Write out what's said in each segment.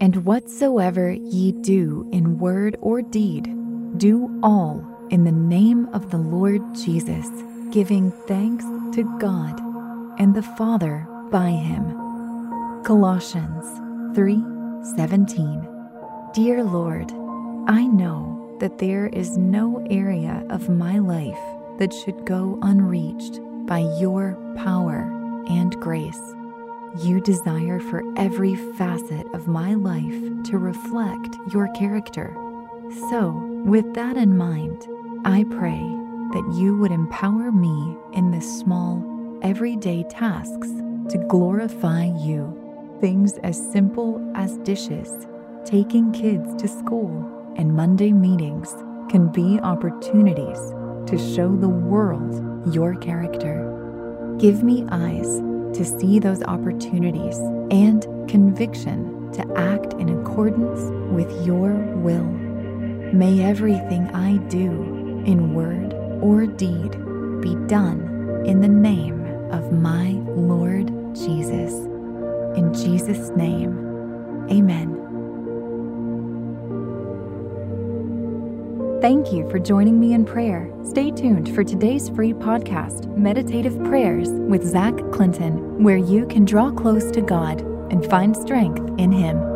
And whatsoever ye do in word or deed, do all in the name of the Lord Jesus, giving thanks to God and the Father by him. Colossians 3:17. Dear Lord, I know that there is no area of my life that should go unreached by your power and grace. You desire for every facet of my life to reflect your character. So, with that in mind, I pray that you would empower me in the small, everyday tasks to glorify you. Things as simple as dishes, taking kids to school, and Monday meetings can be opportunities to show the world your character. Give me eyes to see those opportunities and conviction to act in accordance with your will. May everything I do in word or deed be done in the name of my Lord Jesus. In Jesus' name, amen. Thank you for joining me in prayer. Stay tuned for today's free podcast, Meditative Prayers with Zach Clinton, where you can draw close to God and find strength in Him.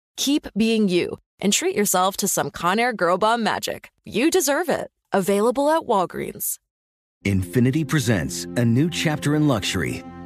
keep being you and treat yourself to some Conair Girl Bomb magic. You deserve it. Available at Walgreens. Infiniti presents a new chapter in luxury,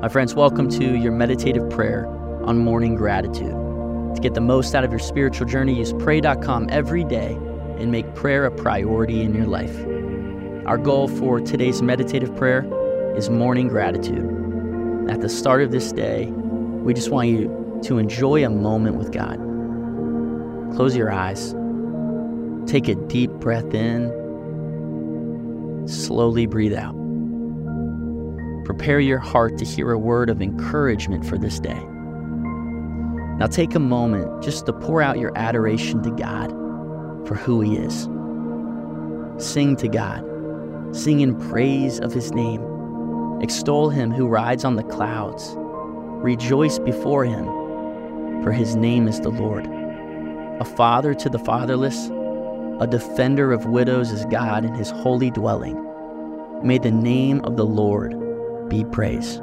My friends, welcome to your meditative prayer on morning gratitude. To get the most out of your spiritual journey, use pray.com every day and make prayer a priority in your life. Our goal for today's meditative prayer is morning gratitude. At the start of this day, we just want you to enjoy a moment with God. Close your eyes. Take a deep breath in. Slowly breathe out. Prepare your heart to hear a word of encouragement for this day. Now take a moment just to pour out your adoration to God for who He is. Sing to God. Sing in praise of His name. Extol Him who rides on the clouds. Rejoice before Him, for His name is the Lord. A father to the fatherless, a defender of widows is God in His holy dwelling. May the name of the Lord be praised.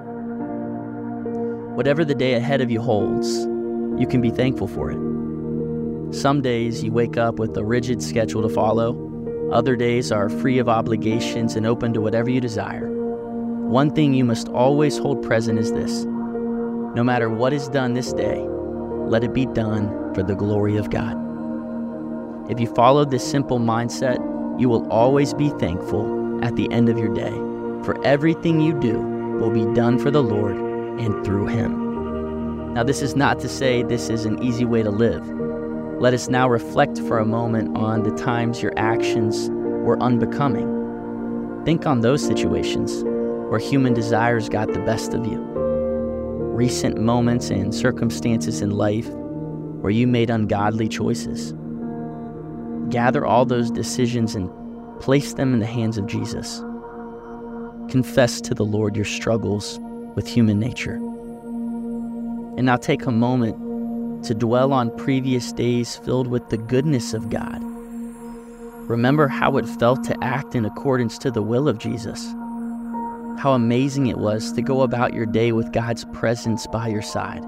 Whatever the day ahead of you holds, you can be thankful for it. Some days you wake up with a rigid schedule to follow, other days are free of obligations and open to whatever you desire. One thing you must always hold present is this no matter what is done this day, let it be done for the glory of God. If you follow this simple mindset, you will always be thankful at the end of your day, for everything you do will be done for the Lord and through Him. Now, this is not to say this is an easy way to live. Let us now reflect for a moment on the times your actions were unbecoming. Think on those situations where human desires got the best of you. Recent moments and circumstances in life where you made ungodly choices. Gather all those decisions and place them in the hands of Jesus. Confess to the Lord your struggles with human nature. And now take a moment to dwell on previous days filled with the goodness of God. Remember how it felt to act in accordance to the will of Jesus. How amazing it was to go about your day with God's presence by your side.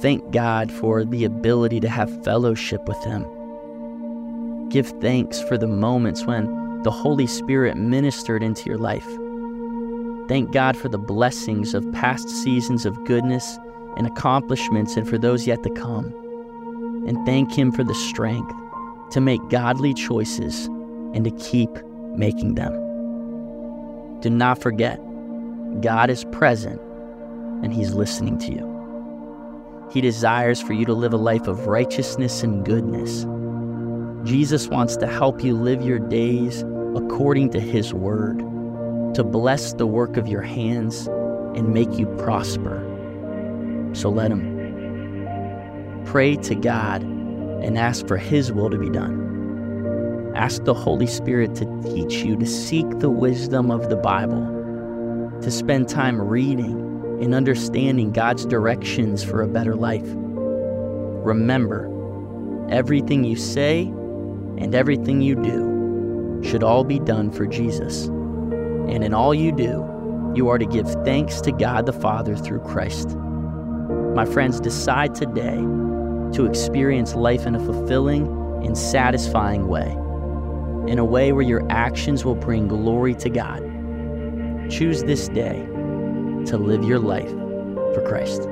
Thank God for the ability to have fellowship with Him. Give thanks for the moments when the Holy Spirit ministered into your life. Thank God for the blessings of past seasons of goodness and accomplishments and for those yet to come. And thank Him for the strength to make godly choices and to keep making them. Do not forget, God is present and He's listening to you. He desires for you to live a life of righteousness and goodness. Jesus wants to help you live your days according to His word, to bless the work of your hands and make you prosper. So let Him. Pray to God and ask for His will to be done. Ask the Holy Spirit to teach you to seek the wisdom of the Bible, to spend time reading and understanding God's directions for a better life. Remember, everything you say and everything you do should all be done for Jesus. And in all you do, you are to give thanks to God the Father through Christ. My friends, decide today to experience life in a fulfilling and satisfying way, in a way where your actions will bring glory to God. Choose this day to live your life for Christ.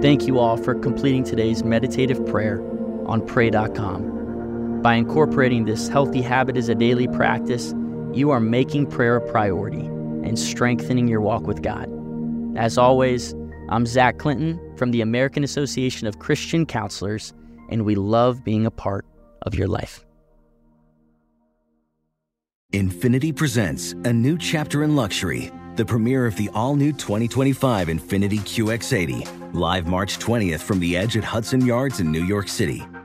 Thank you all for completing today's meditative prayer on pray.com. By incorporating this healthy habit as a daily practice, you are making prayer a priority and strengthening your walk with God. As always, I'm Zach Clinton from the American Association of Christian Counselors, and we love being a part of your life. Infiniti presents a new chapter in luxury the premiere of the all new 2025 Infiniti QX80, live March 20th from the edge at Hudson Yards in New York City,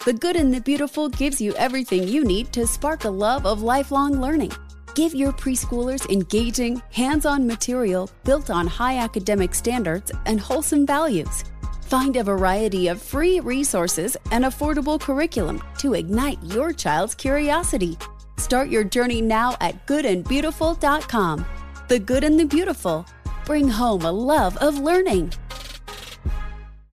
The Good and the Beautiful gives you everything you need to spark a love of lifelong learning. Give your preschoolers engaging, hands on material built on high academic standards and wholesome values. Find a variety of free resources and affordable curriculum to ignite your child's curiosity. Start your journey now at goodandbeautiful.com. The Good and the Beautiful. Bring home a love of learning.